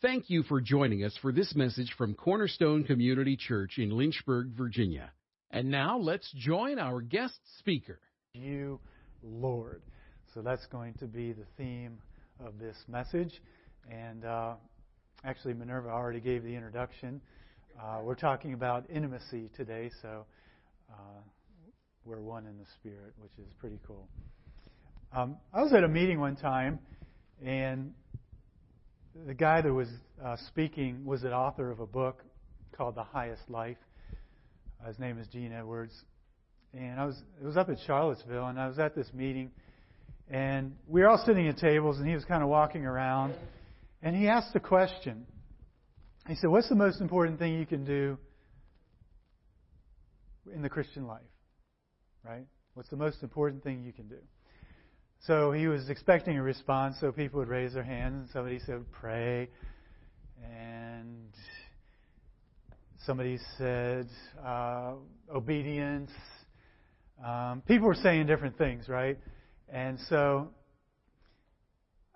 Thank you for joining us for this message from Cornerstone Community Church in Lynchburg, Virginia. And now let's join our guest speaker. You, Lord. So that's going to be the theme of this message. And uh, actually, Minerva already gave the introduction. Uh, we're talking about intimacy today, so uh, we're one in the Spirit, which is pretty cool. Um, I was at a meeting one time, and the guy that was uh, speaking was an author of a book called The Highest Life. Uh, his name is Gene Edwards, and I was it was up at Charlottesville, and I was at this meeting, and we were all sitting at tables, and he was kind of walking around, and he asked a question. He said, "What's the most important thing you can do in the Christian life? Right? What's the most important thing you can do?" So he was expecting a response, so people would raise their hands, and somebody said, pray. And somebody said, uh, obedience. Um, people were saying different things, right? And so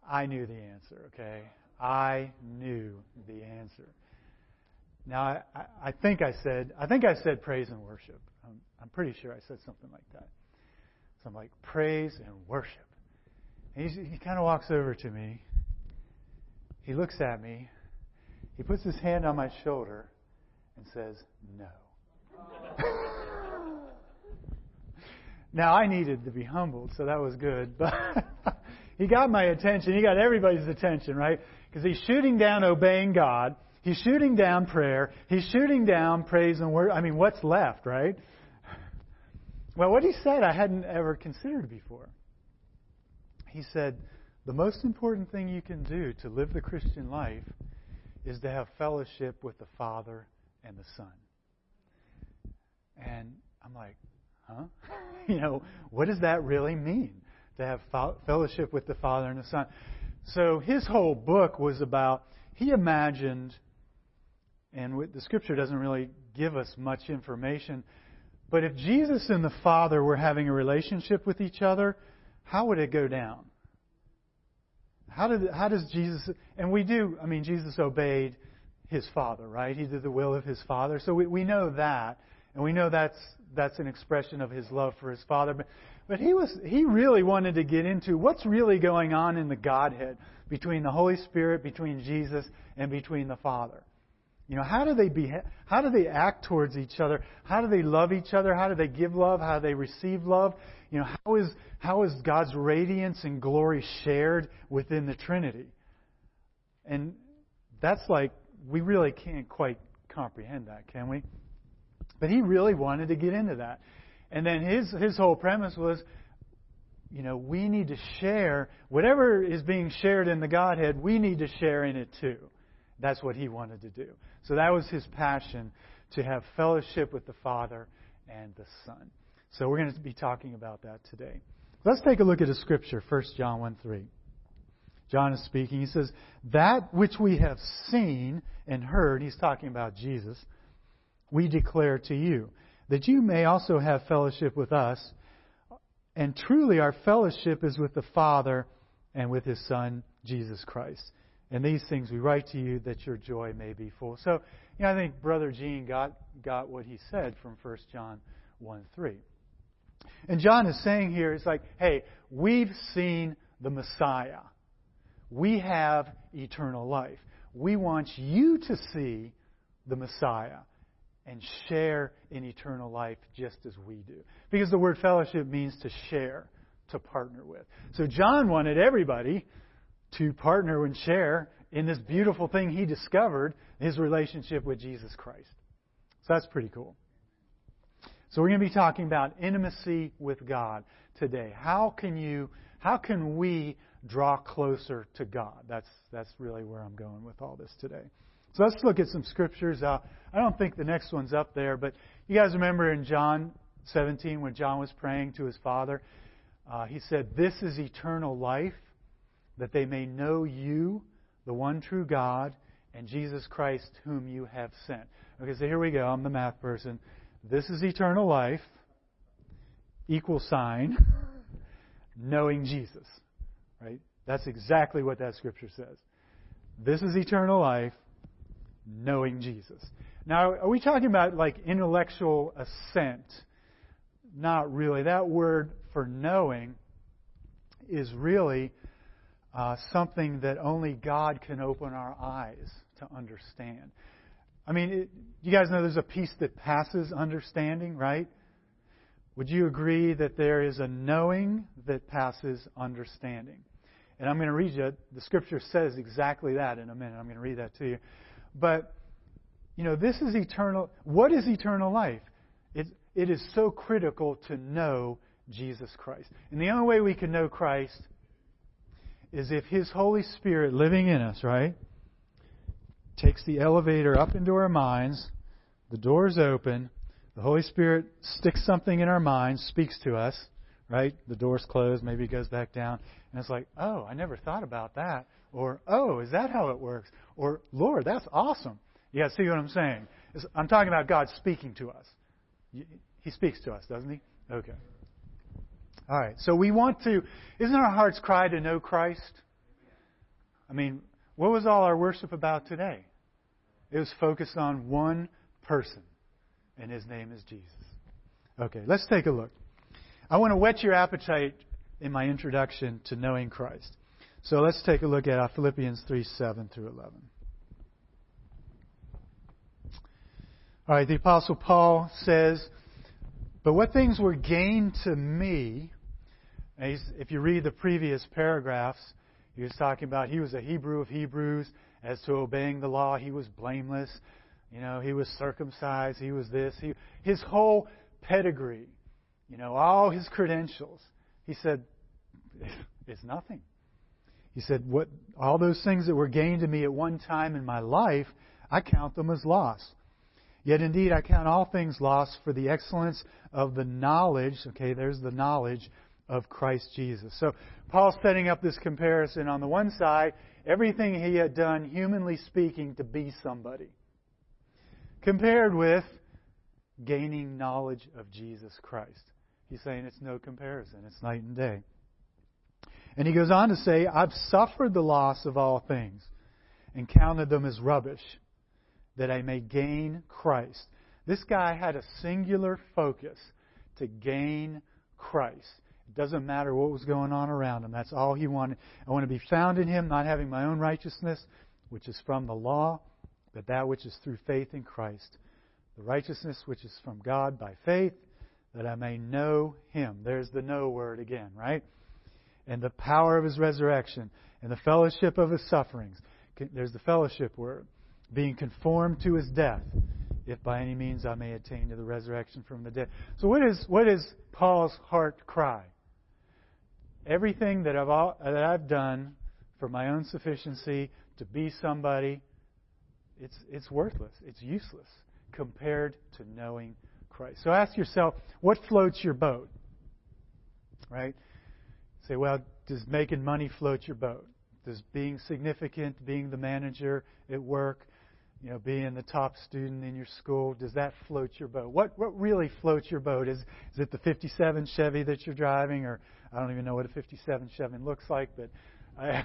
I knew the answer, okay? I knew the answer. Now, I, I think I said, I think I said praise and worship. I'm, I'm pretty sure I said something like that. So I'm like, praise and worship. And he kind of walks over to me. He looks at me. He puts his hand on my shoulder and says, No. now, I needed to be humbled, so that was good. But he got my attention. He got everybody's attention, right? Because he's shooting down obeying God. He's shooting down prayer. He's shooting down praise and word. I mean, what's left, right? Well, what he said I hadn't ever considered before he said, the most important thing you can do to live the Christian life is to have fellowship with the Father and the Son. And I'm like, huh? you know, what does that really mean? To have fellowship with the Father and the Son. So his whole book was about, he imagined, and the scripture doesn't really give us much information, but if Jesus and the Father were having a relationship with each other, how would it go down? How, did, how does Jesus, and we do, I mean, Jesus obeyed his Father, right? He did the will of his Father. So we, we know that, and we know that's, that's an expression of his love for his Father. But, but he, was, he really wanted to get into what's really going on in the Godhead between the Holy Spirit, between Jesus, and between the Father. You know, how do they be, how do they act towards each other? How do they love each other? How do they give love? How do they receive love? You know, how is, how is God's radiance and glory shared within the Trinity? And that's like, we really can't quite comprehend that, can we? But he really wanted to get into that. And then his, his whole premise was, you know, we need to share, whatever is being shared in the Godhead, we need to share in it too. That's what he wanted to do. So that was his passion to have fellowship with the Father and the Son. So we're going to be talking about that today. Let's take a look at a scripture, 1 John 1 3. John is speaking. He says, That which we have seen and heard, he's talking about Jesus, we declare to you, that you may also have fellowship with us. And truly, our fellowship is with the Father and with His Son, Jesus Christ. And these things we write to you that your joy may be full. So, you know, I think Brother Gene got, got what he said from 1 John 1 3. And John is saying here, it's like, hey, we've seen the Messiah. We have eternal life. We want you to see the Messiah and share in eternal life just as we do. Because the word fellowship means to share, to partner with. So John wanted everybody to partner and share in this beautiful thing he discovered, his relationship with Jesus Christ. So that's pretty cool. So we're going to be talking about intimacy with God today. How can you, how can we draw closer to God? That's, that's really where I'm going with all this today. So let's look at some scriptures. Uh, I don't think the next one's up there, but you guys remember in John 17 when John was praying to his Father, uh, he said, This is eternal life, that they may know you, the one true God, and Jesus Christ, whom you have sent. Okay, so here we go. I'm the math person. This is eternal life, equal sign, knowing Jesus. Right? That's exactly what that scripture says. This is eternal life, knowing Jesus. Now, are we talking about like intellectual assent? Not really. That word for knowing is really uh, something that only God can open our eyes to understand. I mean, it, you guys know there's a peace that passes understanding, right? Would you agree that there is a knowing that passes understanding? And I'm going to read you, the scripture says exactly that in a minute. I'm going to read that to you. But, you know, this is eternal. What is eternal life? It, it is so critical to know Jesus Christ. And the only way we can know Christ is if His Holy Spirit living in us, right, takes the elevator up into our minds, the door's open, the Holy Spirit sticks something in our minds, speaks to us, right? The door's closed, maybe it goes back down, and it's like, oh, I never thought about that. Or, oh, is that how it works? Or, Lord, that's awesome. Guys see what I'm saying? I'm talking about God speaking to us. He speaks to us, doesn't he? Okay. All right. So we want to, isn't our heart's cry to know Christ? I mean, what was all our worship about today? It was focused on one person, and his name is Jesus. Okay, let's take a look. I want to whet your appetite in my introduction to knowing Christ. So let's take a look at uh, Philippians 3 7 through 11. All right, the Apostle Paul says, But what things were gained to me, if you read the previous paragraphs, he was talking about he was a Hebrew of Hebrews. As to obeying the law, he was blameless. You know, he was circumcised. He was this. He, his whole pedigree, you know, all his credentials. He said, it's nothing. He said, what, all those things that were gained to me at one time in my life, I count them as loss. Yet indeed I count all things lost for the excellence of the knowledge, okay, there's the knowledge of Christ Jesus. So Paul's setting up this comparison. On the one side, everything he had done, humanly speaking, to be somebody, compared with gaining knowledge of Jesus Christ. He's saying it's no comparison, it's night and day. And he goes on to say, I've suffered the loss of all things and counted them as rubbish that I may gain Christ. This guy had a singular focus to gain Christ. It doesn't matter what was going on around him. That's all he wanted. I want to be found in him, not having my own righteousness, which is from the law, but that which is through faith in Christ. The righteousness which is from God by faith, that I may know him. There's the know word again, right? And the power of his resurrection and the fellowship of his sufferings. There's the fellowship word. Being conformed to his death if by any means I may attain to the resurrection from the dead. So what is what is Paul's heart cry? Everything that I've, all, that I've done for my own sufficiency to be somebody, it's, it's worthless. It's useless compared to knowing Christ. So ask yourself, what floats your boat? Right? Say, well, does making money float your boat? Does being significant, being the manager at work, you know, being the top student in your school, does that float your boat? What what really floats your boat? Is is it the 57 Chevy that you're driving, or I don't even know what a 57 Chevy looks like, but I,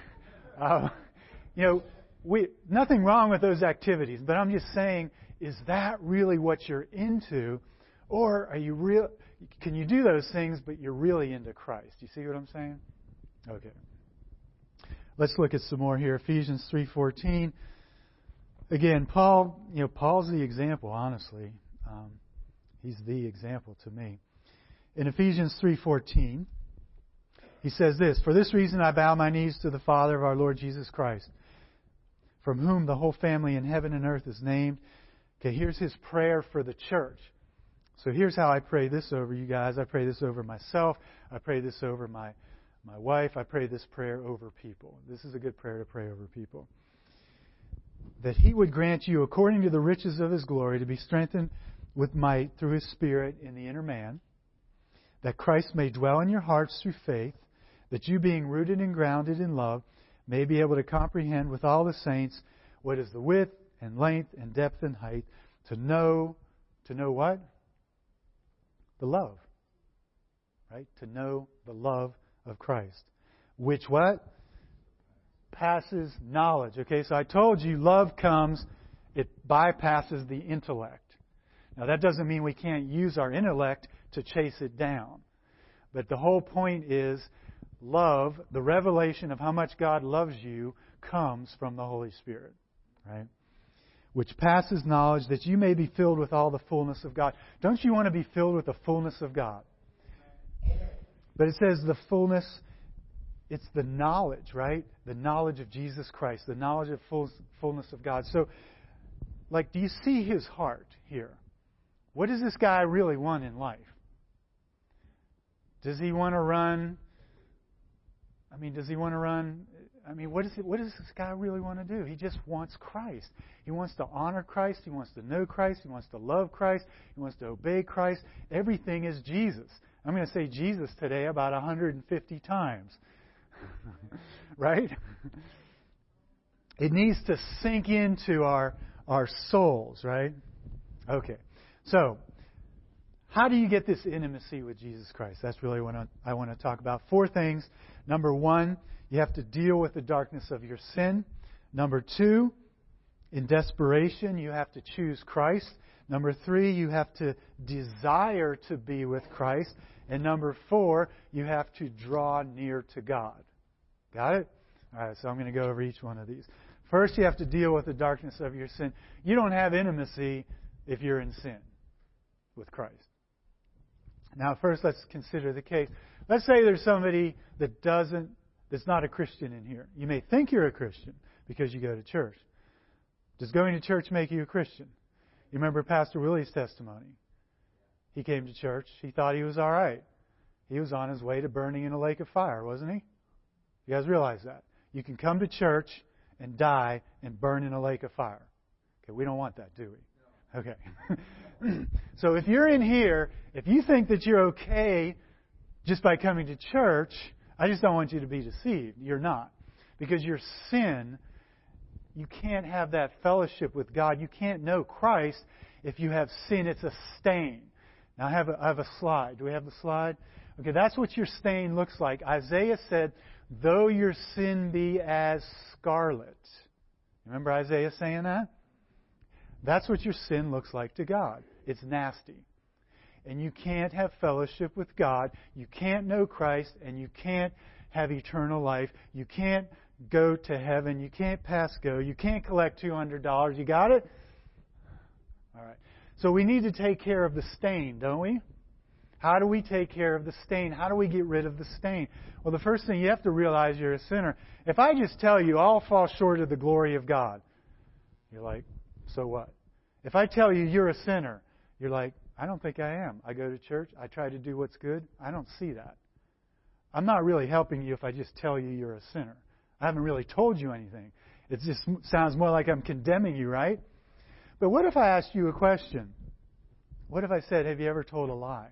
uh, you know, we nothing wrong with those activities, but I'm just saying, is that really what you're into, or are you real? Can you do those things, but you're really into Christ? You see what I'm saying? Okay. Let's look at some more here. Ephesians 3:14 again, Paul, you know, Paul's the example, honestly. Um, he's the example to me. In Ephesians 3:14, he says this, "For this reason I bow my knees to the Father of our Lord Jesus Christ, from whom the whole family in heaven and earth is named." Okay, here's his prayer for the church. So here's how I pray this over you guys. I pray this over myself. I pray this over my my wife. I pray this prayer over people. This is a good prayer to pray over people that he would grant you, according to the riches of his glory, to be strengthened with might through his Spirit in the inner man, that Christ may dwell in your hearts through faith, that you, being rooted and grounded in love, may be able to comprehend with all the saints what is the width and length and depth and height, to know, to know what? The love. Right? To know the love of Christ. Which what? passes knowledge. Okay, so I told you love comes, it bypasses the intellect. Now, that doesn't mean we can't use our intellect to chase it down. But the whole point is love, the revelation of how much God loves you, comes from the Holy Spirit. Right? Which passes knowledge that you may be filled with all the fullness of God. Don't you want to be filled with the fullness of God? But it says the fullness, it's the knowledge, right? The knowledge of Jesus Christ, the knowledge of full, fullness of God. So, like, do you see his heart here? What does this guy really want in life? Does he want to run? I mean, does he want to run? I mean, what, is what does this guy really want to do? He just wants Christ. He wants to honor Christ. He wants to know Christ. He wants to love Christ. He wants to obey Christ. Everything is Jesus. I'm going to say Jesus today about 150 times. right? It needs to sink into our, our souls, right? Okay. So, how do you get this intimacy with Jesus Christ? That's really what I want to talk about. Four things. Number one, you have to deal with the darkness of your sin. Number two, in desperation, you have to choose Christ. Number three, you have to desire to be with Christ. And number four, you have to draw near to God. Got it? All right, so I'm going to go over each one of these. First, you have to deal with the darkness of your sin. You don't have intimacy if you're in sin with Christ. Now, first, let's consider the case. Let's say there's somebody that doesn't, that's not a Christian in here. You may think you're a Christian because you go to church. Does going to church make you a Christian? You remember Pastor Willie's testimony. He came to church. He thought he was all right. He was on his way to burning in a lake of fire, wasn't he? You guys realize that? You can come to church and die and burn in a lake of fire. Okay, we don't want that, do we? Okay. so if you're in here, if you think that you're okay just by coming to church, I just don't want you to be deceived. You're not. Because your sin you can't have that fellowship with God. You can't know Christ if you have sin. It's a stain. Now, I have a, I have a slide. Do we have the slide? Okay, that's what your stain looks like. Isaiah said, though your sin be as scarlet. Remember Isaiah saying that? That's what your sin looks like to God. It's nasty. And you can't have fellowship with God. You can't know Christ, and you can't have eternal life. You can't go to heaven. You can't pass go. You can't collect $200. You got it? All right. So we need to take care of the stain, don't we? How do we take care of the stain? How do we get rid of the stain? Well, the first thing you have to realize you're a sinner. If I just tell you I'll fall short of the glory of God, you're like, so what? If I tell you you're a sinner, you're like, I don't think I am. I go to church. I try to do what's good. I don't see that. I'm not really helping you if I just tell you you're a sinner. I haven't really told you anything. It just sounds more like I'm condemning you, right? But what if I asked you a question? What if I said, Have you ever told a lie?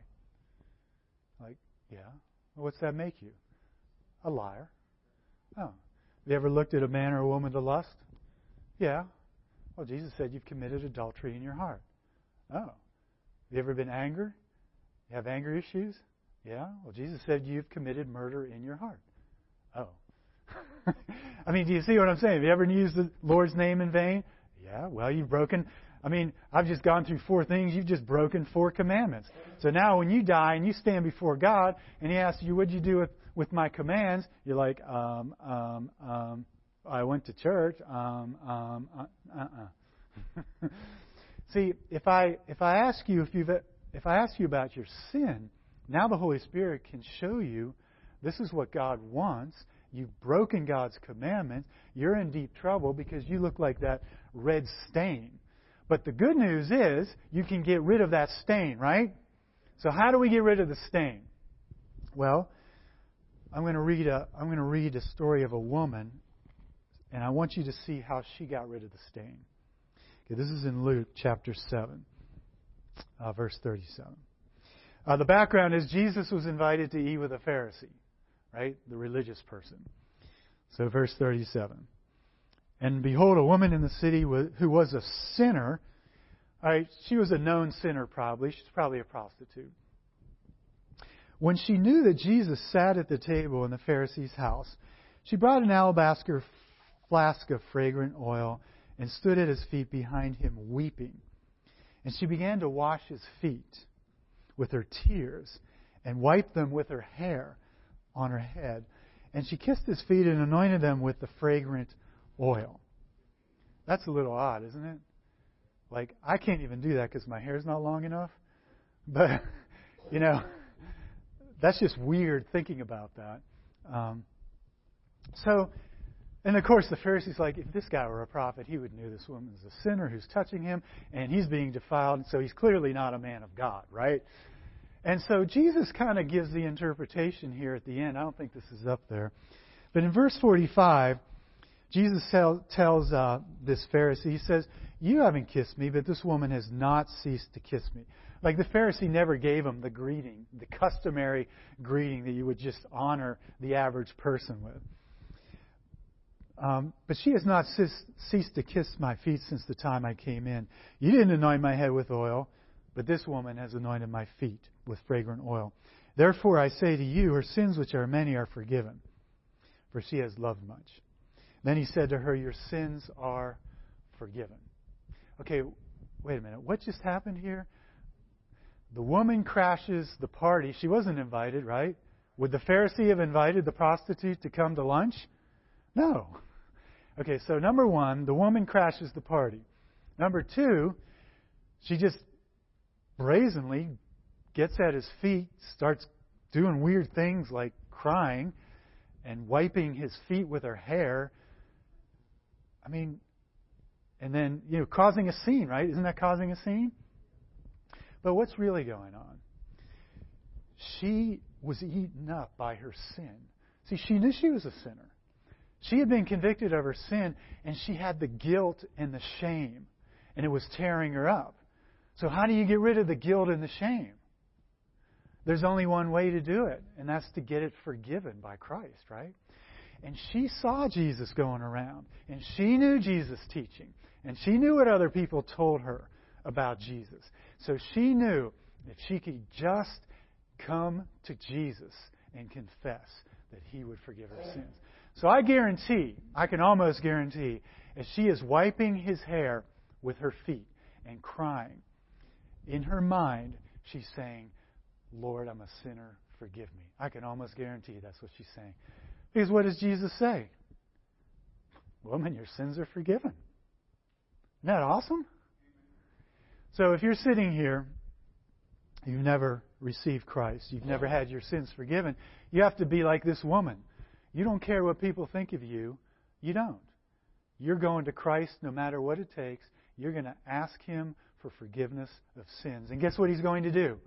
Like, yeah. What's that make you? A liar. Oh. Have you ever looked at a man or a woman to lust? Yeah. Well, Jesus said you've committed adultery in your heart. Oh. Have you ever been angry? You have anger issues? Yeah. Well, Jesus said you've committed murder in your heart. Oh. I mean, do you see what I'm saying? Have you ever used the Lord's name in vain? Yeah, well, you've broken. I mean, I've just gone through four things. You've just broken four commandments. So now when you die and you stand before God and He asks you, What'd you do with, with my commands? You're like, um, um, um, I went to church. Um, um, uh, uh-uh. See, if I if I ask you if you've if I ask you about your sin, now the Holy Spirit can show you this is what God wants, You've broken God's commandments. You're in deep trouble because you look like that red stain. But the good news is you can get rid of that stain, right? So how do we get rid of the stain? Well, I'm going to read a I'm going to read a story of a woman, and I want you to see how she got rid of the stain. Okay, this is in Luke chapter seven, uh, verse thirty-seven. Uh, the background is Jesus was invited to eat with a Pharisee right? The religious person. So, verse 37. And behold, a woman in the city who was a sinner. Right, she was a known sinner, probably. She's probably a prostitute. When she knew that Jesus sat at the table in the Pharisee's house, she brought an alabaster flask of fragrant oil and stood at his feet behind him, weeping. And she began to wash his feet with her tears and wiped them with her hair on her head. And she kissed his feet and anointed them with the fragrant oil. That's a little odd, isn't it? Like, I can't even do that because my hair's not long enough. But, you know, that's just weird thinking about that. Um, so, and of course, the Pharisees like, if this guy were a prophet, he would know this woman is a sinner who's touching him, and he's being defiled, so he's clearly not a man of God, right? And so Jesus kind of gives the interpretation here at the end. I don't think this is up there. But in verse 45, Jesus tell, tells uh, this Pharisee, he says, You haven't kissed me, but this woman has not ceased to kiss me. Like the Pharisee never gave him the greeting, the customary greeting that you would just honor the average person with. Um, but she has not ceased to kiss my feet since the time I came in. You didn't anoint my head with oil, but this woman has anointed my feet with fragrant oil. Therefore I say to you, her sins, which are many, are forgiven, for she has loved much. Then he said to her, Your sins are forgiven. Okay, wait a minute. What just happened here? The woman crashes the party. She wasn't invited, right? Would the Pharisee have invited the prostitute to come to lunch? No. Okay, so number one, the woman crashes the party. Number two, she just brazenly gets at his feet, starts doing weird things like crying and wiping his feet with her hair. I mean, and then, you know, causing a scene, right? Isn't that causing a scene? But what's really going on? She was eaten up by her sin. See, she knew she was a sinner. She had been convicted of her sin, and she had the guilt and the shame, and it was tearing her up. So, how do you get rid of the guilt and the shame? There's only one way to do it, and that's to get it forgiven by Christ, right? And she saw Jesus going around, and she knew Jesus' teaching, and she knew what other people told her about Jesus. So she knew if she could just come to Jesus and confess that he would forgive her sins. So I guarantee, I can almost guarantee, as she is wiping his hair with her feet and crying, in her mind, she's saying, Lord, I'm a sinner, forgive me. I can almost guarantee that's what she's saying. Because what does Jesus say? Woman, your sins are forgiven. Isn't that awesome? So if you're sitting here, you've never received Christ, you've never had your sins forgiven, you have to be like this woman. You don't care what people think of you. You don't. You're going to Christ no matter what it takes. You're going to ask Him for forgiveness of sins. And guess what He's going to do?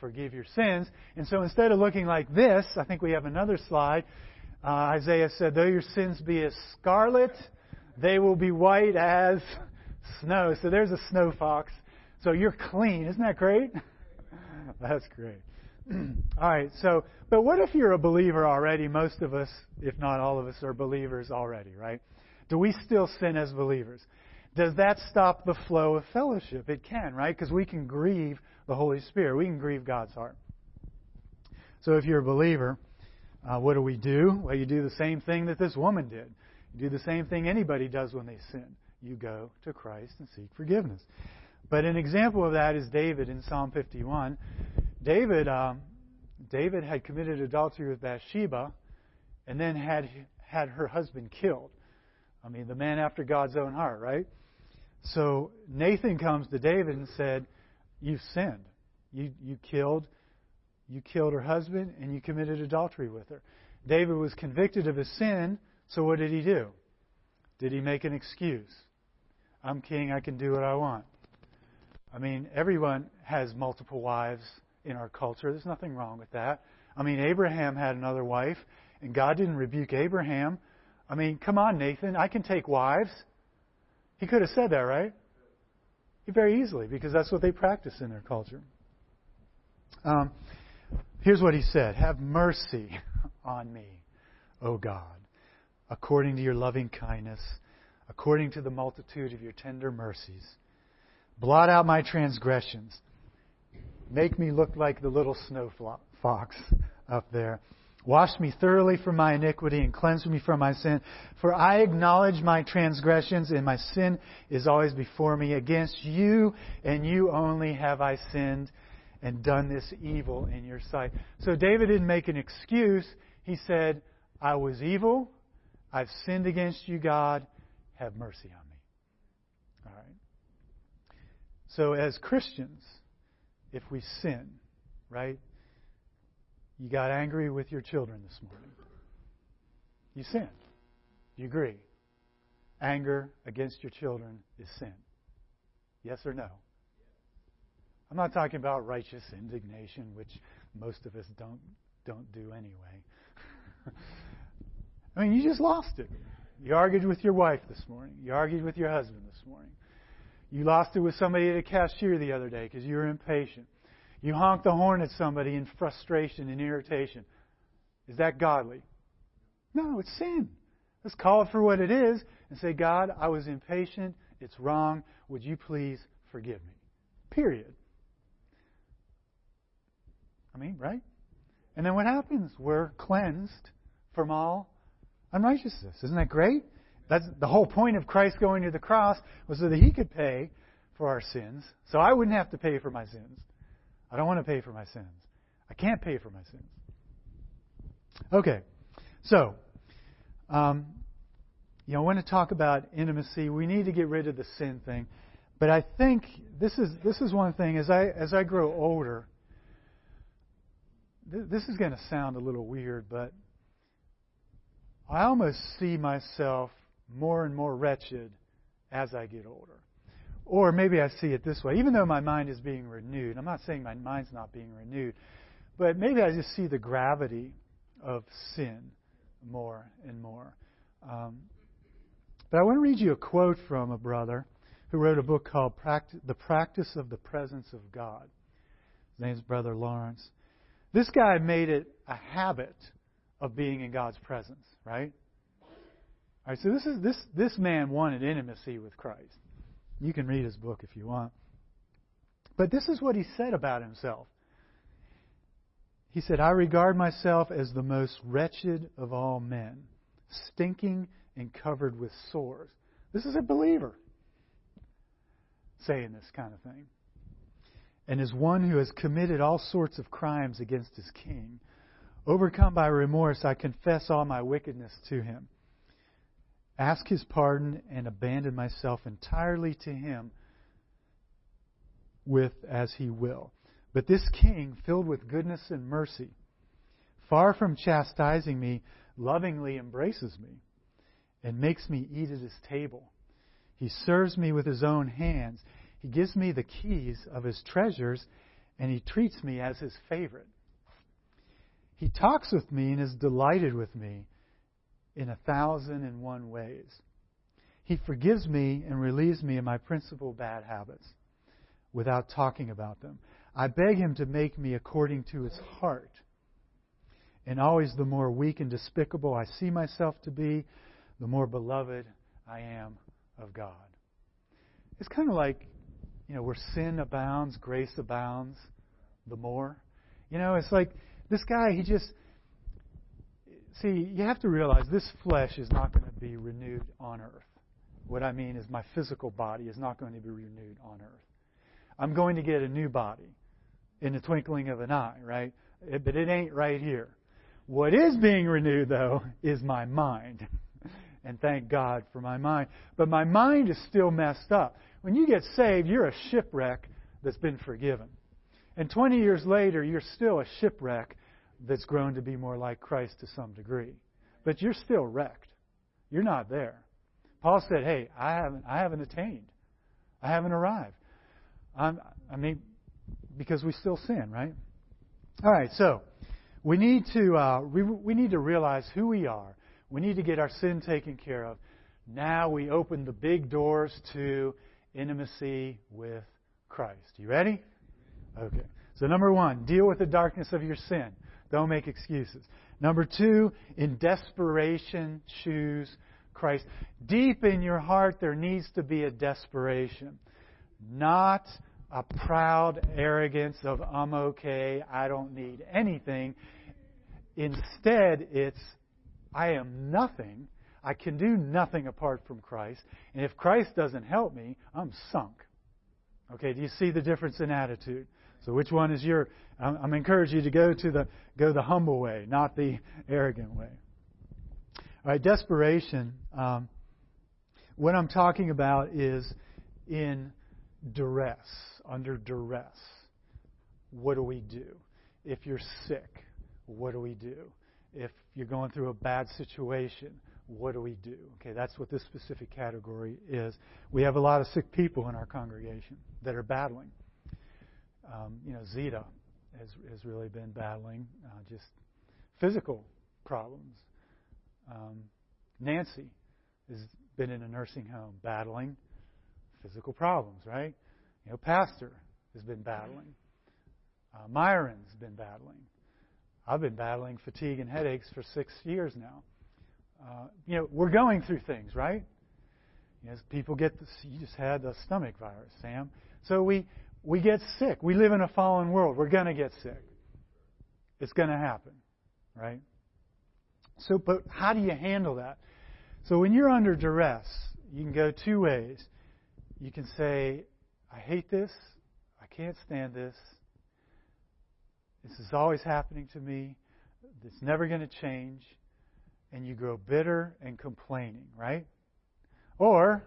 Forgive your sins. And so instead of looking like this, I think we have another slide. Uh, Isaiah said, Though your sins be as scarlet, they will be white as snow. So there's a snow fox. So you're clean. Isn't that great? That's great. all right, so, but what if you're a believer already? Most of us, if not all of us, are believers already, right? Do we still sin as believers? Does that stop the flow of fellowship? It can, right? Because we can grieve the Holy Spirit. We can grieve God's heart. So if you're a believer, uh, what do we do? Well, you do the same thing that this woman did. You do the same thing anybody does when they sin. You go to Christ and seek forgiveness. But an example of that is David in Psalm 51. David, um, David had committed adultery with Bathsheba, and then had had her husband killed. I mean, the man after God's own heart, right? So Nathan comes to David and said, "You've sinned. You you killed." You killed her husband and you committed adultery with her. David was convicted of his sin, so what did he do? Did he make an excuse? I'm king, I can do what I want. I mean, everyone has multiple wives in our culture. There's nothing wrong with that. I mean, Abraham had another wife, and God didn't rebuke Abraham. I mean, come on, Nathan, I can take wives. He could have said that, right? Very easily, because that's what they practice in their culture. Um, here's what he said Have mercy on me, O God, according to your loving kindness, according to the multitude of your tender mercies. Blot out my transgressions Make me look like the little snow fox up there. Wash me thoroughly from my iniquity and cleanse me from my sin. For I acknowledge my transgressions, and my sin is always before me. Against you and you only have I sinned and done this evil in your sight. So David didn't make an excuse. He said, I was evil. I've sinned against you, God. Have mercy on me. All right. So as Christians, if we sin, right? You got angry with your children this morning. You sinned. You agree? Anger against your children is sin. Yes or no? I'm not talking about righteous indignation, which most of us don't don't do anyway. I mean, you just lost it. You argued with your wife this morning. You argued with your husband this morning. You lost it with somebody at a cashier the other day because you were impatient. You honked the horn at somebody in frustration and irritation. Is that godly? No, it's sin. Let's call it for what it is and say, God, I was impatient. It's wrong. Would you please forgive me? Period. I mean, right? And then what happens? We're cleansed from all unrighteousness. Isn't that great? That's the whole point of Christ going to the cross was so that he could pay for our sins. So I wouldn't have to pay for my sins. I don't want to pay for my sins. I can't pay for my sins. Okay, so um, you know, I want to talk about intimacy. We need to get rid of the sin thing, but I think this is this is one thing. As I as I grow older, th- this is going to sound a little weird, but I almost see myself more and more wretched as I get older. Or maybe I see it this way. Even though my mind is being renewed, I'm not saying my mind's not being renewed, but maybe I just see the gravity of sin more and more. Um, but I want to read you a quote from a brother who wrote a book called The Practice of the Presence of God. His name's Brother Lawrence. This guy made it a habit of being in God's presence, right? All right, so this is this this man wanted intimacy with Christ. You can read his book if you want. But this is what he said about himself. He said, I regard myself as the most wretched of all men, stinking and covered with sores. This is a believer saying this kind of thing. And as one who has committed all sorts of crimes against his king, overcome by remorse, I confess all my wickedness to him ask his pardon, and abandon myself entirely to him with as he will. But this king, filled with goodness and mercy, far from chastising me, lovingly embraces me and makes me eat at his table. He serves me with his own hands. He gives me the keys of his treasures, and he treats me as his favorite. He talks with me and is delighted with me in a thousand and one ways. He forgives me and relieves me of my principal bad habits without talking about them. I beg him to make me according to his heart. And always the more weak and despicable I see myself to be, the more beloved I am of God. It's kind of like, you know, where sin abounds, grace abounds the more. You know, it's like this guy, he just, see, you have to realize this flesh is not going to be renewed on earth. What I mean is, my physical body is not going to be renewed on earth. I'm going to get a new body in the twinkling of an eye, right? But it ain't right here. What is being renewed, though, is my mind. and thank God for my mind. But my mind is still messed up. When you get saved, you're a shipwreck that's been forgiven. And 20 years later, you're still a shipwreck that's grown to be more like Christ to some degree. But you're still wrecked. You're not there. Paul said, "Hey, I haven't I haven't attained. I haven't arrived." I'm, I mean, because we still sin, right? All right, so we need to uh, we, we need to realize who we are. We need to get our sin taken care of. Now we open the big doors to intimacy with Christ. You ready? Okay. So number one, deal with the darkness of your sin. Don't make excuses. Number two, in desperation, choose Christ. Deep in your heart, there needs to be a desperation, not a proud arrogance of, I'm okay, I don't need anything. Instead, it's I am nothing. I can do nothing apart from Christ. And if Christ doesn't help me, I'm sunk. Okay, do you see the difference in attitude? So which one is your I'm, I'm encouraging you to go to the go the humble way, not the arrogant way. All right, desperation. Um, what I'm talking about is in duress, under duress. What do we do? If you're sick, what do we do? If you're going through a bad situation, what do we do? Okay, that's what this specific category is. We have a lot of sick people in our congregation that are battling. Um, you know, Zeta has, has really been battling uh, just physical problems. Um, Nancy has been in a nursing home battling physical problems, right? You know, Pastor has been battling. Uh, Myron's been battling. I've been battling fatigue and headaches for six years now. Uh, you know, we're going through things, right? People get this. You just had the stomach virus, Sam. We get sick. We live in a fallen world. We're going to get sick. It's going to happen, right? So, but how do you handle that? So when you're under duress, you can go two ways. You can say, I hate this. I can't stand this. This is always happening to me. It's never going to change. And you grow bitter and complaining, right? Or,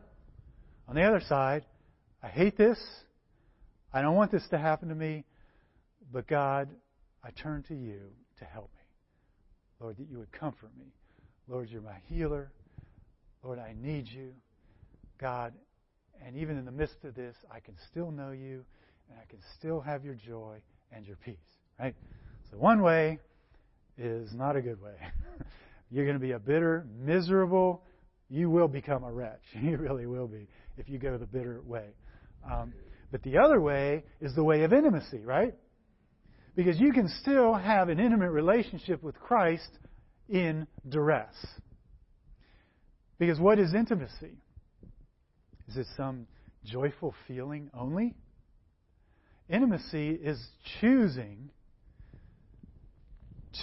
on the other side, I hate this. I don't want this to happen to me. But God, I turn to you to help me. Lord, that you would comfort me. Lord, you're my healer. Lord, I need you. God, and even in the midst of this, I can still know you and I can still have your joy and your peace. Right? So one way is not a good way. You're going to be a bitter, miserable, you will become a wretch. You really will be if you go the bitter way. Um, but the other way is the way of intimacy, right? Because you can still have an intimate relationship with Christ in duress. Because what is intimacy? Is it some joyful feeling only? Intimacy is choosing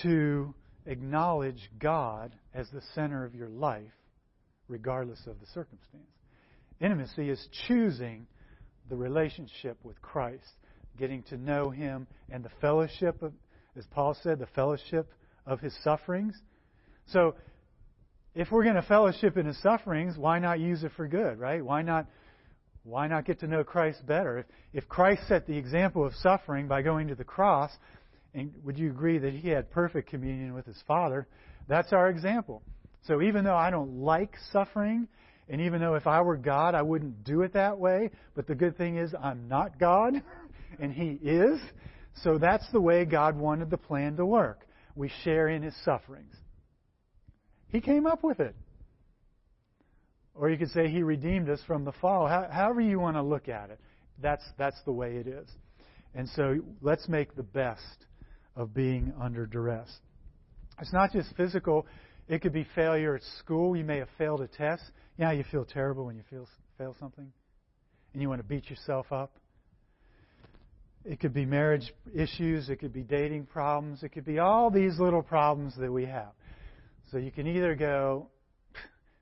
to acknowledge God as the center of your life, regardless of the circumstance. Intimacy is choosing the relationship with Christ, getting to know Him and the fellowship of, as Paul said, the fellowship of His sufferings. So, if we're going to fellowship in His sufferings, why not use it for good, right? Why not? Why not get to know Christ better? If, if Christ set the example of suffering by going to the cross, and would you agree that he had perfect communion with his Father? That's our example. So even though I don't like suffering, and even though if I were God, I wouldn't do it that way, but the good thing is I'm not God, and He is. So that's the way God wanted the plan to work. We share in His sufferings. He came up with it. Or you could say He redeemed us from the fall. However you want to look at it, that's, that's the way it is. And so let's make the best of being under duress. It's not just physical. It could be failure at school. You may have failed a test. Know you feel terrible when you feel, fail something? And you want to beat yourself up? It could be marriage issues. It could be dating problems. It could be all these little problems that we have. So you can either go,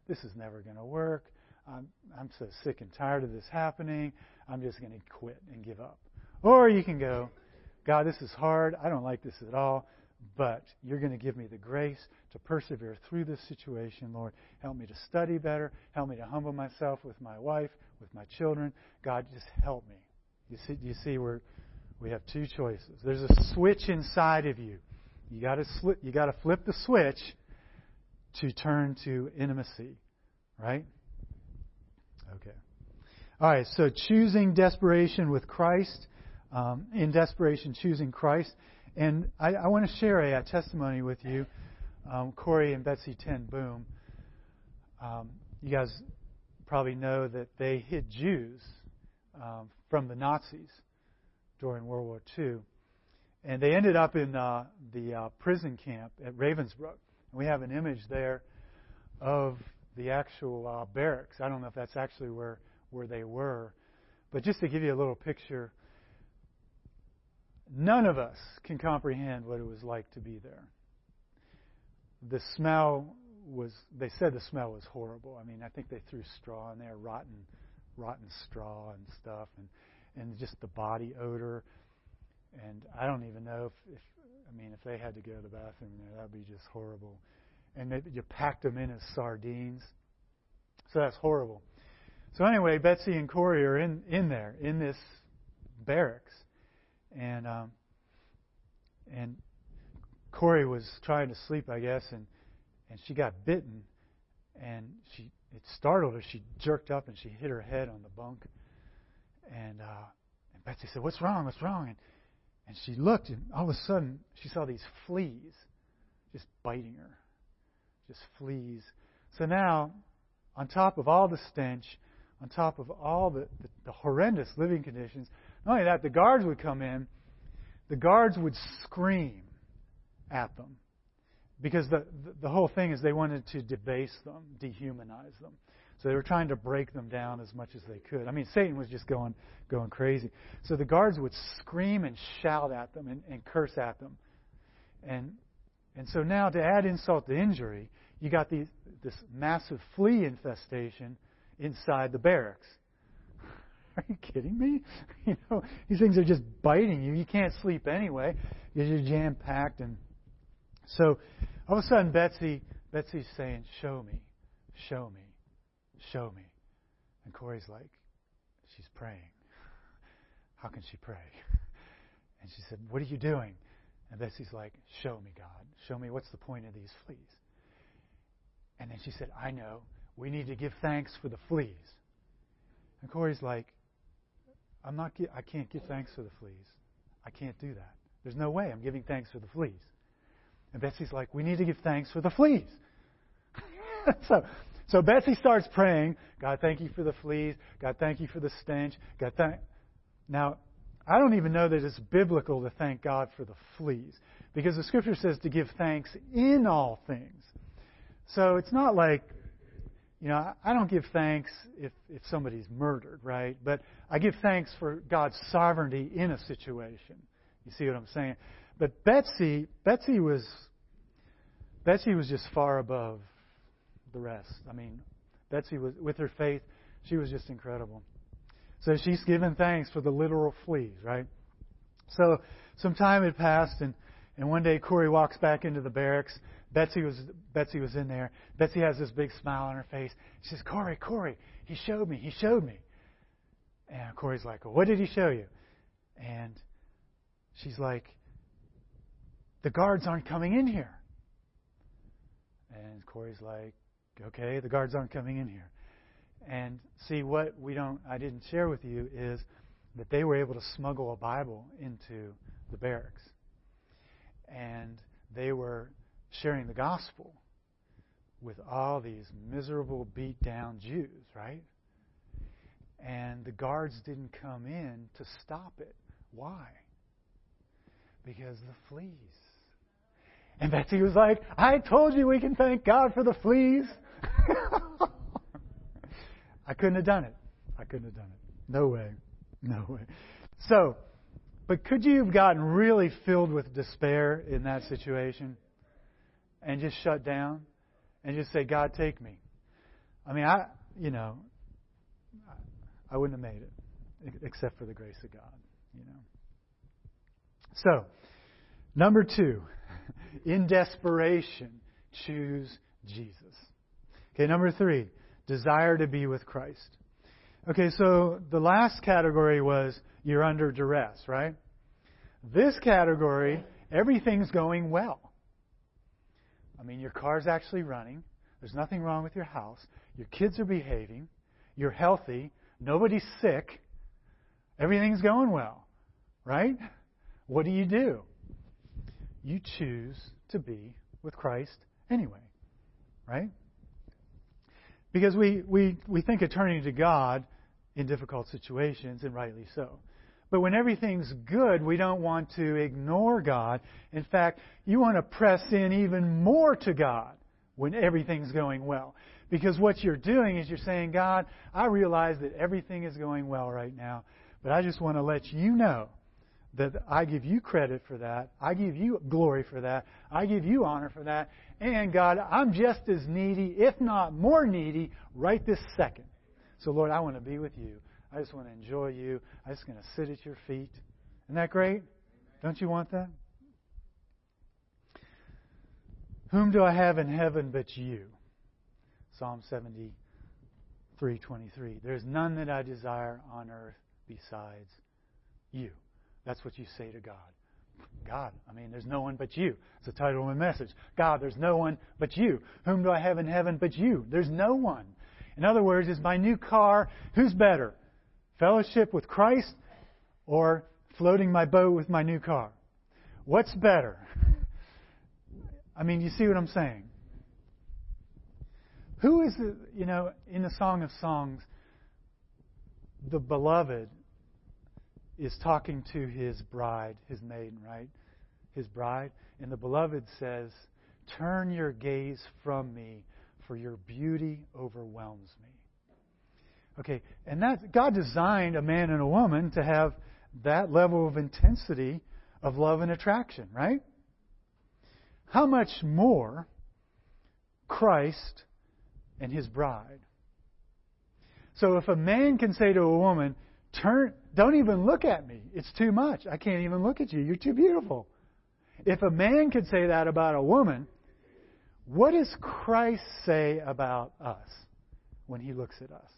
this is never going to work. I'm, I'm so sick and tired of this happening. I'm just going to quit and give up. Or you can go, God, this is hard. I don't like this at all, but you're going to give me the grace to persevere through this situation, Lord. Help me to study better. Help me to humble myself with my wife, with my children. God, just help me. You see, you see where we have two choices. There's a switch inside of you. You got to you got to flip the switch to turn to intimacy, right? Okay. All right, so choosing desperation with Christ um, in desperation choosing Christ. And I, I want to share a, a, testimony with you. Um, Corrie and Betsie Ten Boom, um, you guys probably know that they hid Jews um, from the Nazis during World War II. And they ended up in uh, the uh, prison camp at Ravensbrück. And we have an image there of the actual uh, barracks. I don't know if that's actually where, where they were. But just to give you a little picture, None of us can comprehend what it was like to be there. the smell was they said the smell was horrible. I mean, I think they threw straw in there, rotten rotten straw and stuff and and just the body odor. And I don't even know if, if I mean if they had to go to the bathroom there, that'd be just horrible. And they, you packed them in as sardines. So that's horrible. So anyway, Betsie and Corrie are in, in there, in this barracks. And um, and Corrie was trying to sleep, I guess, and and she got bitten, and she it startled her. She jerked up and she hit her head on the bunk, and uh, and Betsie said, "What's wrong? What's wrong?" And and she looked, and all of a sudden she saw these fleas just biting her, just fleas. So now, on top of all the stench, on top of all the, the, the horrendous living conditions, not only that, the guards would come in. The guards would scream at them because the, the whole thing is they wanted to debase them, dehumanize them. So they were trying to break them down as much as they could. I mean, Satan was just going going crazy. So the guards would scream and shout at them and, and curse at them. And and so now to add insult to injury, you got these, this massive flea infestation inside the barracks. Are you kidding me? You know, these things are just biting you. You can't sleep anyway you're jam packed and so all of a sudden, Betsie, Betsie's saying, "Show me, show me, show me," and Corrie's like, "She's praying. How can she pray?" And she said, "What are you doing?" And Betsie's like, "Show me, God. Show me what's the point of these fleas." And then she said, "I know. We need to give thanks for the fleas." And Corrie's like, "I'm not. I can't give thanks for the fleas. I can't do that. There's no way I'm giving thanks for the fleas." And Betsie's like, we need to give thanks for the fleas. so, so Betsie starts praying, God, thank you for the fleas. God, thank you for the stench. God, thank. Now, I don't even know that it's biblical to thank God for the fleas because the scripture says to give thanks in all things. So it's not like, you know, I don't give thanks if, if somebody's murdered, right? But I give thanks for God's sovereignty in a situation. You see what I'm saying? But Betsie, Betsie was Betsie was just far above the rest. I mean, Betsie was with her faith, she was just incredible. So she's given thanks for the literal fleas, right? So some time had passed and and one day Corrie walks back into the barracks. Betsie was Betsie was in there. Betsie has this big smile on her face. She says, "Corrie, Corrie, he showed me. He showed me." And Corrie's like, well, "What did he show you?" And she's like, the guards aren't coming in here. And Corrie's like, okay, the guards aren't coming in here. And see, what we don't, I didn't share with you is that they were able to smuggle a Bible into the barracks. And they were sharing the gospel with all these miserable, beat down Jews, right? And the guards didn't come in to stop it. Why? Because the fleas. And Betsie was like, I told you we can thank God for the fleas. I couldn't have done it. I couldn't have done it. No way. No way. So, but could you have gotten really filled with despair in that situation and just shut down and just say, God, take me? I mean, I, you know, I wouldn't have made it except for the grace of God, you know. So, number two, in desperation, choose Jesus. Okay, number three, desire to be with Christ. Okay, so the last category was you're under duress, right? This category, everything's going well. I mean, your car's actually running. There's nothing wrong with your house. Your kids are behaving. You're healthy. Nobody's sick. Everything's going well, right? What do you do? you choose to be with Christ anyway. Right? Because we, we, we think of turning to God in difficult situations, and rightly so. But when everything's good, we don't want to ignore God. In fact, you want to press in even more to God when everything's going well. Because what you're doing is you're saying, God, I realize that everything is going well right now, but I just want to let you know that I give you credit for that. I give you glory for that. I give you honor for that. And God, I'm just as needy, if not more needy, right this second. So, Lord, I want to be with you. I just want to enjoy you. I'm just going to sit at your feet. Isn't that great? Don't you want that? Whom do I have in heaven but you? Psalm 73:23. There's none that I desire on earth besides you. That's what you say to God. God, I mean, there's no one but you. It's the title of my message. God, there's no one but you. Whom do I have in heaven but you? There's no one. In other words, is my new car, who's better? Fellowship with Christ or floating my boat with my new car? What's better? I mean, you see what I'm saying? Who is, the, you know, in the Song of Songs, the beloved is talking to his bride, his maiden, right? His bride. And the beloved says, Turn your gaze from me, for your beauty overwhelms me. Okay, and that God designed a man and a woman to have that level of intensity of love and attraction, right? How much more Christ and his bride? So if a man can say to a woman, turn don't even look at me. It's too much. I can't even look at you. You're too beautiful. If a man could say that about a woman, what does Christ say about us when he looks at us?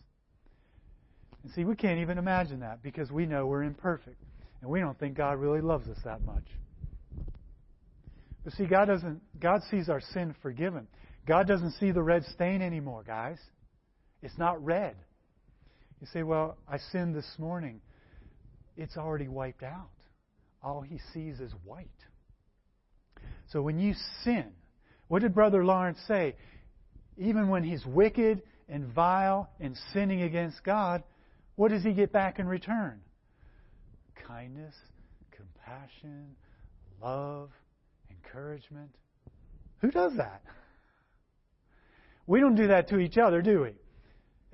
And see, we can't even imagine that because we know we're imperfect. And we don't think God really loves us that much. But see, God doesn't God sees our sin forgiven. God doesn't see the red stain anymore, guys. It's not red. You say, Well, I sinned this morning. It's already wiped out. All he sees is white. So when you sin, what did Brother Lawrence say? Even when he's wicked and vile and sinning against God, what does he get back in return? Kindness, compassion, love, encouragement. Who does that? We don't do that to each other, do we?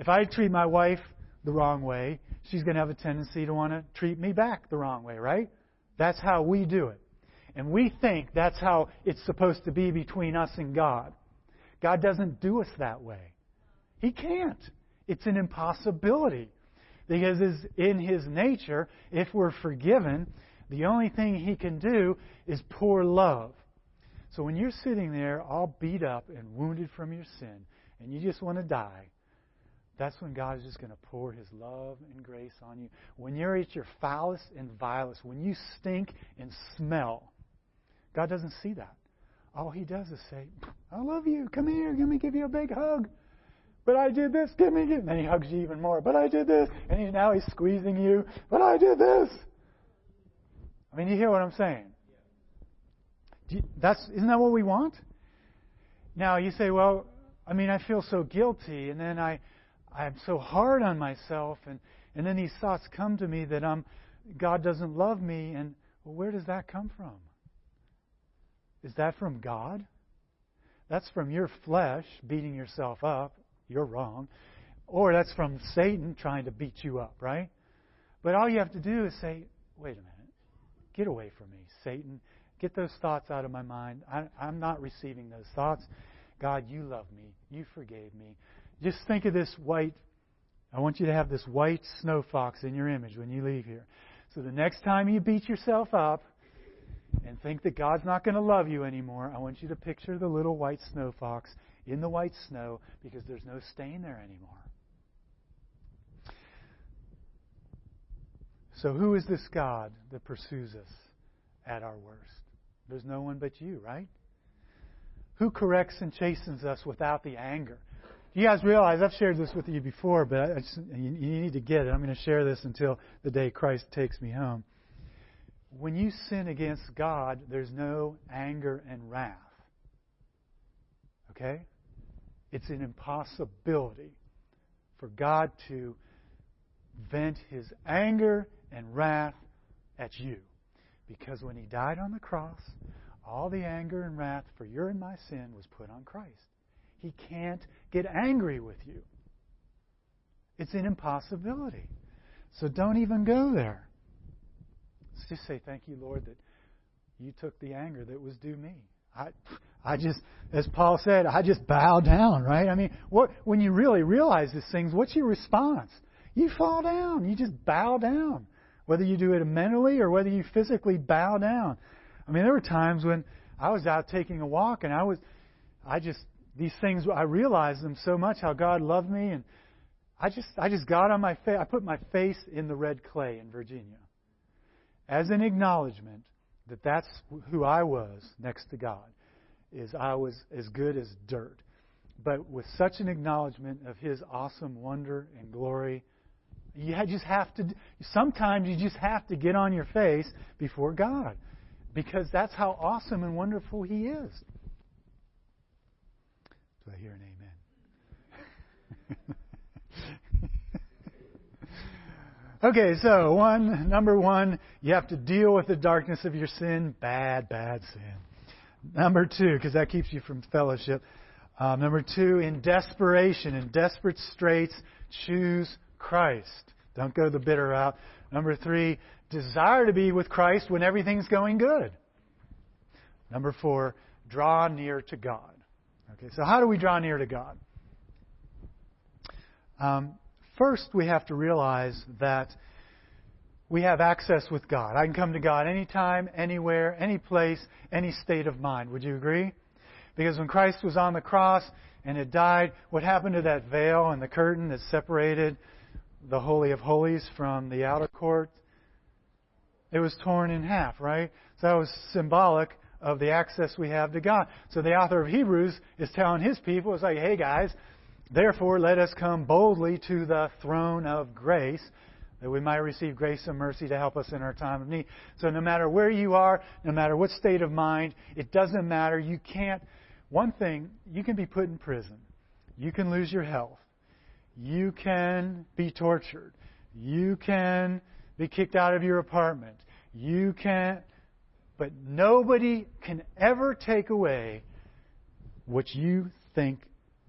If I treat my wife the wrong way, she's going to have a tendency to want to treat me back the wrong way, right? That's how we do it. And we think that's how it's supposed to be between us and God. God doesn't do us that way. He can't. It's an impossibility. Because it's in His nature, if we're forgiven, the only thing He can do is pour love. So when you're sitting there all beat up and wounded from your sin, and you just want to die, that's when God is just going to pour His love and grace on you. When you're at your foulest and vilest, when you stink and smell, God doesn't see that. All He does is say, I love you. Come here. Let me give you a big hug. But I did this. Give me. Give. And then He hugs you even more. But I did this. And he, now He's squeezing you. But I did this. I mean, you hear what I'm saying? You, that's isn't that what we want? Now you say, well, I mean, I feel so guilty, and then I I'm so hard on myself, and, and then these thoughts come to me that I'm, God doesn't love me, and well, where does that come from? Is that from God? That's from your flesh beating yourself up. You're wrong. Or that's from Satan trying to beat you up, right? But all you have to do is say, wait a minute. Get away from me, Satan. Get those thoughts out of my mind. I, I'm not receiving those thoughts. God, you love me. You forgave me. Just think of this white. I want you to have this white snow fox in your image when you leave here. So the next time you beat yourself up and think that God's not going to love you anymore, I want you to picture the little white snow fox in the white snow because there's no stain there anymore. So, who is this God that pursues us at our worst? There's no one but you, right? Who corrects and chastens us without the anger? Do you guys realize I've shared this with you before, but just, you need to get it. I'm going to share this until the day Christ takes me home. When you sin against God, there's no anger and wrath. Okay? It's an impossibility for God to vent his anger and wrath at you. Because when he died on the cross, all the anger and wrath for your and my sin was put on Christ. He can't get angry with you. It's an impossibility. So don't even go there. Let's just say, Thank you, Lord, that you took the anger that was due me. I, I just, as Paul said, I just bow down, right? I mean, what, when you really realize these things, what's your response? You fall down. You just bow down. Whether you do it mentally or whether you physically bow down. I mean, there were times when I was out taking a walk and I was, I just, these things, I realized them so much, how God loved me, and I just, I just got on my face, I put my face in the red clay in Virginia as an acknowledgement that that's who I was next to God, is I was as good as dirt. But with such an acknowledgement of His awesome wonder and glory, you just have to, sometimes you just have to get on your face before God because that's how awesome and wonderful He is. Do I hear an amen? Okay, so one, number one, you have to deal with the darkness of your sin. Bad, bad sin. Number two, because that keeps you from fellowship. Um, number two, in desperation, in desperate straits, choose Christ. Don't go the bitter route. Number three, desire to be with Christ when everything's going good. Number four, draw near to God. Okay, so how do we draw near to God? Um, First, we have to realize that we have access with God. I can come to God anytime, anywhere, any place, any state of mind. Would you agree? Because when Christ was on the cross and had died, what happened to that veil and the curtain that separated the Holy of Holies from the outer court? It was torn in half, right? So that was symbolic of the access we have to God. So the author of Hebrews is telling his people, it's like, hey guys, Therefore, let us come boldly to the throne of grace that we might receive grace and mercy to help us in our time of need. So, no matter where you are, no matter what state of mind, it doesn't matter. You can't. One thing, you can be put in prison, you can lose your health, you can be tortured, you can be kicked out of your apartment, you can't, But nobody can ever take away what you think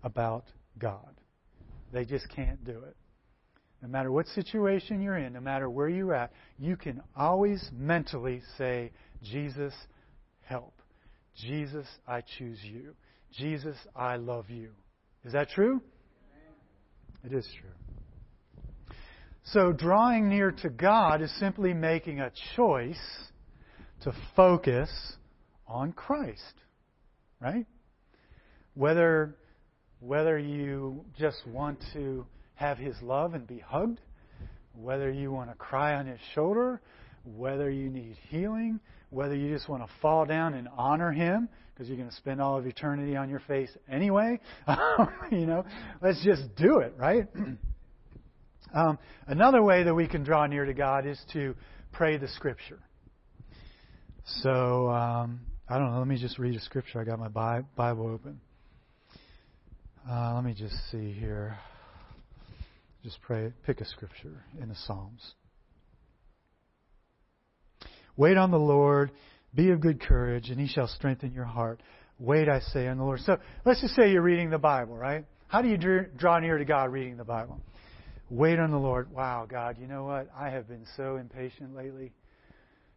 about God. They just can't do it. No matter what situation you're in, no matter where you're at, you can always mentally say, Jesus, help. Jesus, I choose you. Jesus, I love you. Is that true? It is true. So, drawing near to God is simply making a choice to focus on Christ, right? Whether whether you just want to have his love and be hugged, whether you want to cry on his shoulder, whether you need healing, whether you just want to fall down and honor him because you're going to spend all of eternity on your face anyway. you know, let's just do it, right? um, another way that we can draw near to God is to pray the Scripture. So um, I don't know. Let me just read a scripture. I got my Bible open. Uh, let me just see here. Just pray, pick a scripture in the Psalms. Wait on the Lord, be of good courage, and he shall strengthen your heart. Wait, I say, on the Lord. So let's just say you're reading the Bible, right? How do you draw near to God reading the Bible? Wait on the Lord. Wow, God, you know what? I have been so impatient lately.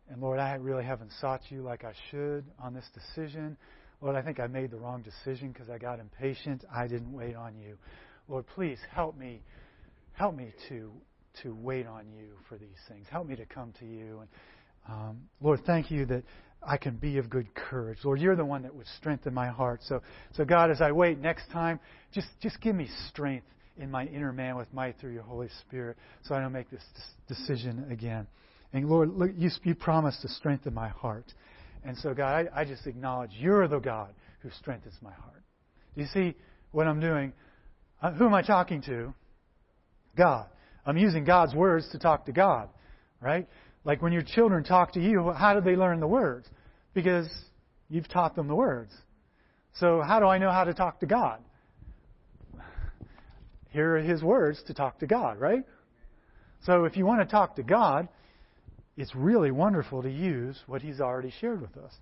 And Lord, I really haven't sought you like I should on this decision. Lord, I think I made the wrong decision because I got impatient. I didn't wait on you. Lord, please help me. Help me to to wait on you for these things. Help me to come to you. And um, Lord, thank you that I can be of good courage. Lord, you're the one that would strengthen my heart. So, so God, as I wait next time, just just give me strength in my inner man with might through your Holy Spirit, so I don't make this decision again. And Lord, look, you, you promised to strengthen my heart. And so, God, I, I just acknowledge you're the God who strengthens my heart. Do you see what I'm doing? Uh, who am I talking to? God. I'm using God's words to talk to God, right? Like when your children talk to you, how do they learn the words? Because you've taught them the words. So how do I know how to talk to God? Here are His words to talk to God, right? So if you want to talk to God, it's really wonderful to use what he's already shared with us.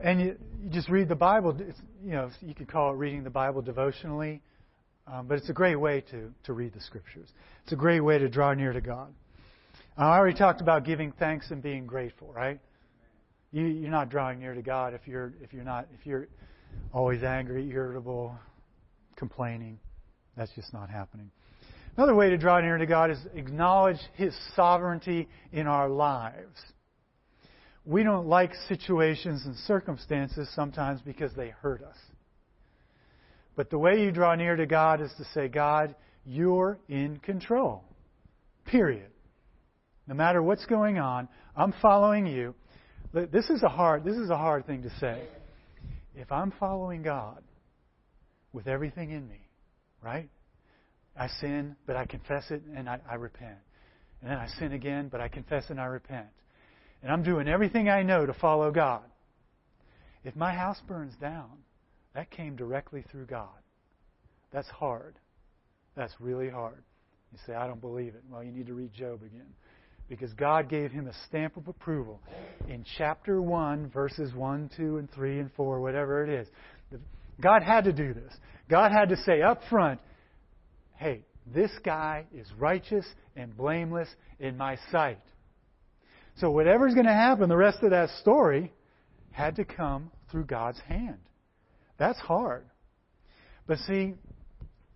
And you, you just read the Bible. It's, you know, you could call it reading the Bible devotionally, um, but it's a great way to, to read the Scriptures. It's a great way to draw near to God. I already talked about giving thanks and being grateful, right? You, you're not drawing near to God if you're if you're not if you're always angry, irritable, complaining. That's just not happening. Another way to draw near to God is acknowledge His sovereignty in our lives. We don't like situations and circumstances sometimes because they hurt us. But the way you draw near to God is to say, God, you're in control. Period. No matter what's going on, I'm following you. This is a hard this is a hard thing to say. If I'm following God with everything in me, right? I sin, but I confess it and I, I repent. And then I sin again, but I confess and I repent. And I'm doing everything I know to follow God. If my house burns down, that came directly through God. That's hard. That's really hard. You say, I don't believe it. Well, you need to read Job again. Because God gave him a stamp of approval in chapter 1, verses 1, 2, and 3, and 4, whatever it is. God had to do this. God had to say up front, hey, this guy is righteous and blameless in my sight. So whatever's going to happen, the rest of that story had to come through God's hand. That's hard. But see,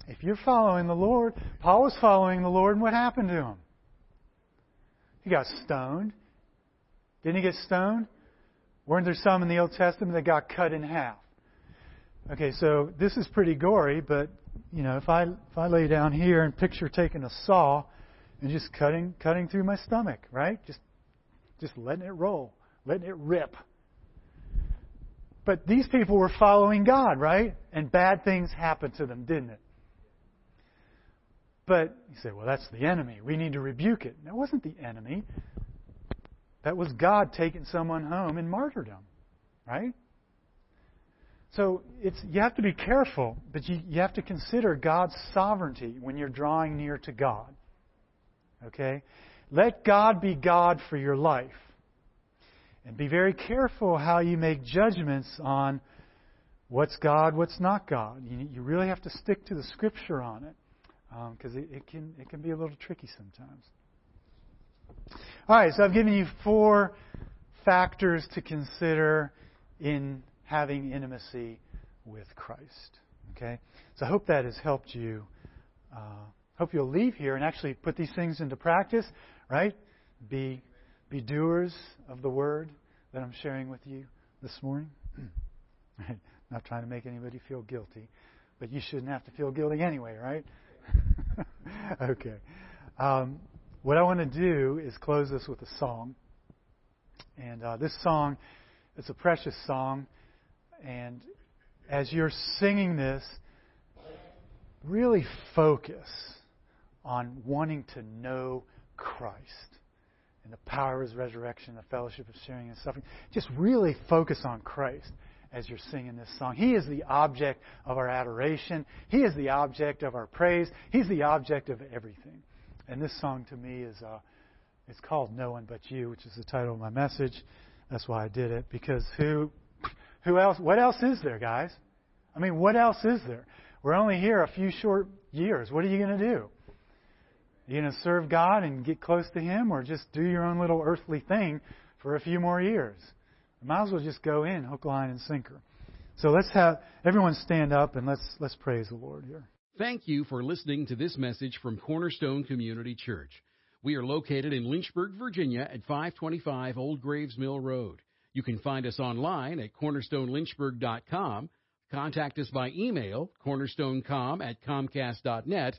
if you're following the Lord, Paul was following the Lord, and what happened to him? He got stoned. Didn't he get stoned? Weren't there some in the Old Testament that got cut in half? Okay, so this is pretty gory, but you know, if I if I lay down here and picture taking a saw and just cutting cutting through my stomach, right? Just just letting it roll, letting it rip. But these people were following God, right? And bad things happened to them, didn't it? But you say, well, that's the enemy. We need to rebuke it. That wasn't the enemy. That was God taking someone home in martyrdom, right? So it's you have to be careful, but you, you have to consider God's sovereignty when you're drawing near to God. Okay? Let God be God for your life. And be very careful how you make judgments on what's God, what's not God. You, you really have to stick to the Scripture on it because um, it, it, can, it can be a little tricky sometimes. All right, so I've given you four factors to consider in having intimacy with Christ. Okay? So I hope that has helped you. Uh, hope you'll leave here and actually put these things into practice, right? Be, be doers of the word that I'm sharing with you this morning. Not trying to make anybody feel guilty, but you shouldn't have to feel guilty anyway, right? okay. Um, what I want to do is close this with a song. And uh, this song, it's a precious song. And as you're singing this, really focus on wanting to know Christ and the power of His resurrection, the fellowship of sharing His suffering. Just really focus on Christ as you're singing this song. He is the object of our adoration. He is the object of our praise. He's the object of everything. And this song to me is uh, it's called No One But You, which is the title of my message. That's why I did it because who who else? What else is there, guys? I mean, what else is there? We're only here a few short years. What are you going to do? You to serve God and get close to Him, or just do your own little earthly thing for a few more years? might as well just go in, hook, line, and sinker. So let's have everyone stand up and let's let's praise the Lord here. Thank you for listening to this message from Cornerstone Community Church. We are located in Lynchburg, Virginia at 525 Old Graves Mill Road. You can find us online at cornerstonelynchburg.com, contact us by email, cornerstonecom at comcast.net,